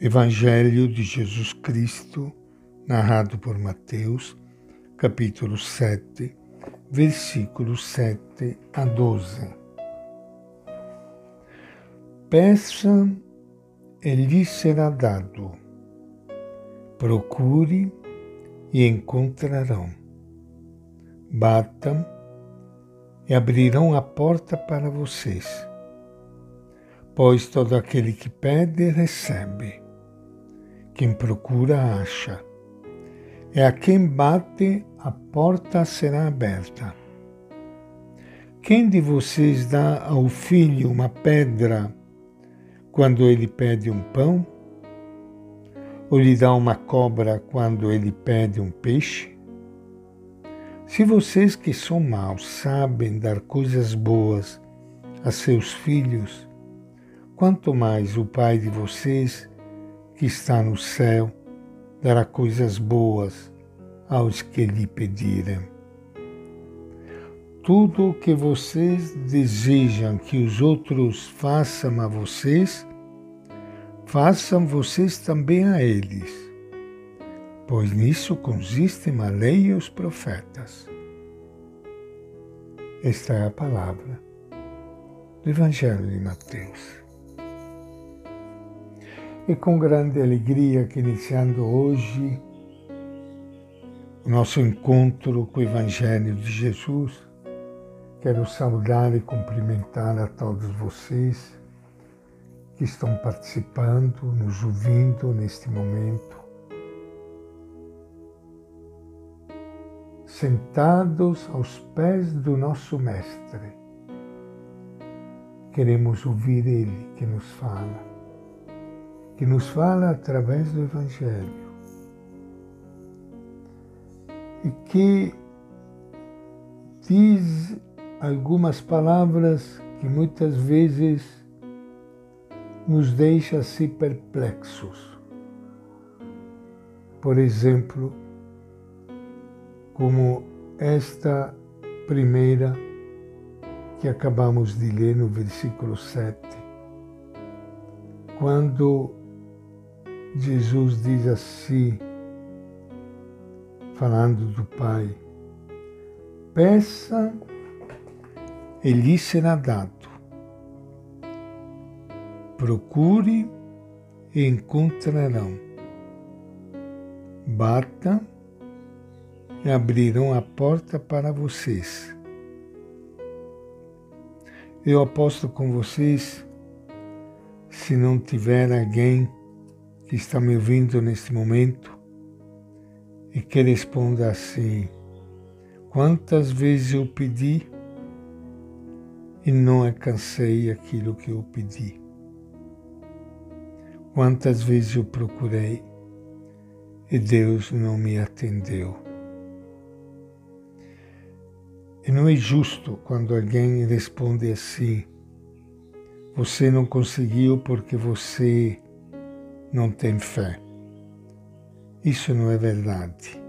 Evangelho de Jesus Cristo, narrado por Mateus, capítulo 7, versículos 7 a 12. Peça e lhe será dado. Procure e encontrarão. Batam e abrirão a porta para vocês. Pois todo aquele que pede, recebe quem procura, acha. É a quem bate, a porta será aberta. Quem de vocês dá ao filho uma pedra quando ele pede um pão? Ou lhe dá uma cobra quando ele pede um peixe? Se vocês que são maus sabem dar coisas boas a seus filhos, quanto mais o Pai de vocês que está no céu dará coisas boas aos que lhe pedirem. Tudo o que vocês desejam que os outros façam a vocês, façam vocês também a eles, pois nisso consistem a lei e os profetas. Esta é a palavra do Evangelho de Mateus. E com grande alegria que iniciando hoje o nosso encontro com o Evangelho de Jesus, quero saudar e cumprimentar a todos vocês que estão participando, nos ouvindo neste momento. Sentados aos pés do nosso Mestre, queremos ouvir Ele que nos fala que nos fala através do Evangelho e que diz algumas palavras que muitas vezes nos deixa assim perplexos. Por exemplo, como esta primeira que acabamos de ler no versículo 7, quando Jesus diz assim, falando do Pai: Peça e lhe será dado. Procure e encontrarão. Bata e abrirão a porta para vocês. Eu aposto com vocês, se não tiver alguém que está me ouvindo neste momento e que responda assim: Quantas vezes eu pedi e não alcancei aquilo que eu pedi? Quantas vezes eu procurei e Deus não me atendeu? E não é justo quando alguém responde assim: Você não conseguiu porque você não tem fé. Isso não é verdade.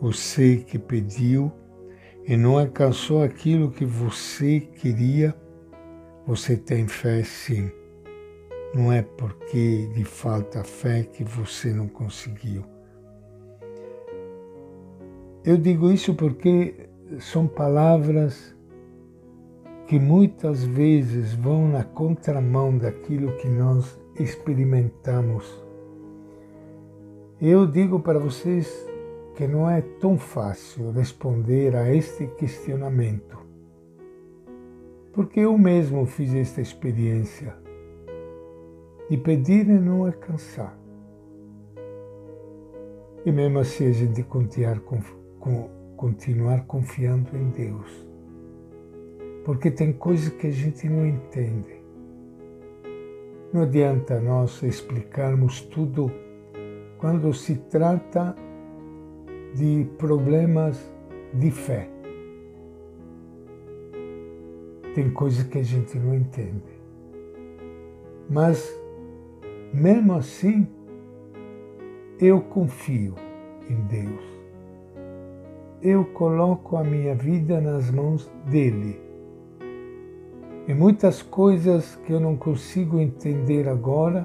Você que pediu e não alcançou aquilo que você queria, você tem fé sim. Não é porque lhe falta fé que você não conseguiu. Eu digo isso porque são palavras que muitas vezes vão na contramão daquilo que nós experimentamos. Eu digo para vocês que não é tão fácil responder a este questionamento, porque eu mesmo fiz esta experiência de pedir e não alcançar. E mesmo assim a gente continuar, continuar confiando em Deus, porque tem coisas que a gente não entende não adianta nós explicarmos tudo quando se trata de problemas de fé. Tem coisas que a gente não entende. Mas, mesmo assim, eu confio em Deus. Eu coloco a minha vida nas mãos dele e muitas coisas que eu não consigo entender agora,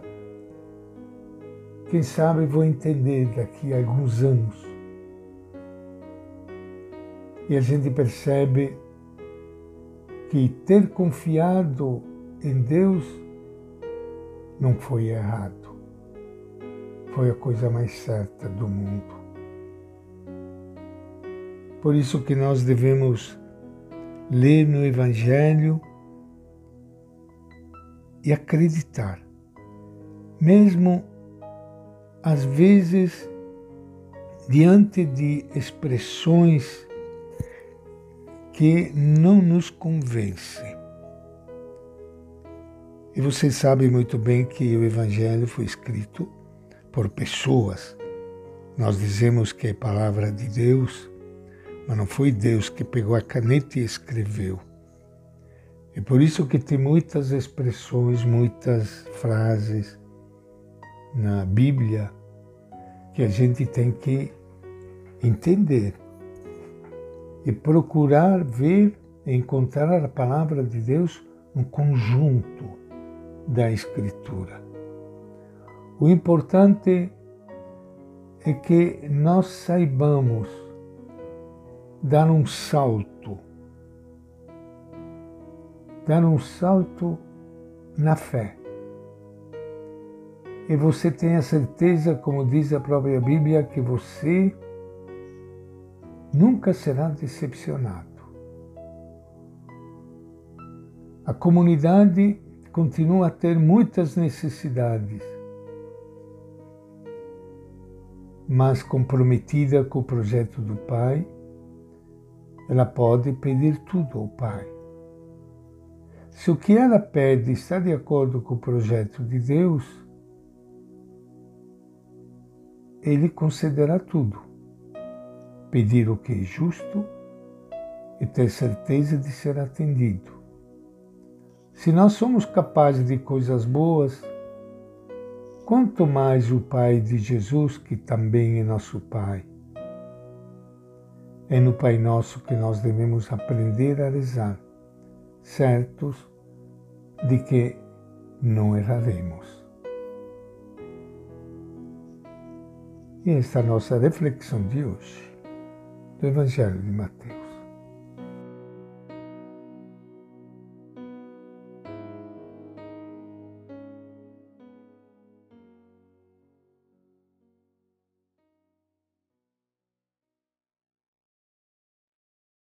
quem sabe vou entender daqui a alguns anos. E a gente percebe que ter confiado em Deus não foi errado. Foi a coisa mais certa do mundo. Por isso que nós devemos ler no Evangelho e acreditar, mesmo às vezes diante de expressões que não nos convencem. E você sabe muito bem que o Evangelho foi escrito por pessoas. Nós dizemos que é palavra de Deus, mas não foi Deus que pegou a caneta e escreveu. É por isso que tem muitas expressões, muitas frases na Bíblia que a gente tem que entender e procurar ver e encontrar a palavra de Deus no conjunto da Escritura. O importante é que nós saibamos dar um salto, dar um salto na fé. E você tenha certeza, como diz a própria Bíblia, que você nunca será decepcionado. A comunidade continua a ter muitas necessidades, mas comprometida com o projeto do Pai, ela pode pedir tudo ao Pai. Se o que ela pede está de acordo com o projeto de Deus, Ele concederá tudo. Pedir o que é justo e ter certeza de ser atendido. Se nós somos capazes de coisas boas, quanto mais o Pai de Jesus, que também é nosso Pai. É no Pai Nosso que nós devemos aprender a rezar, certos de que não erraremos. E esta é a nossa reflexão de hoje do Evangelho de Mateus.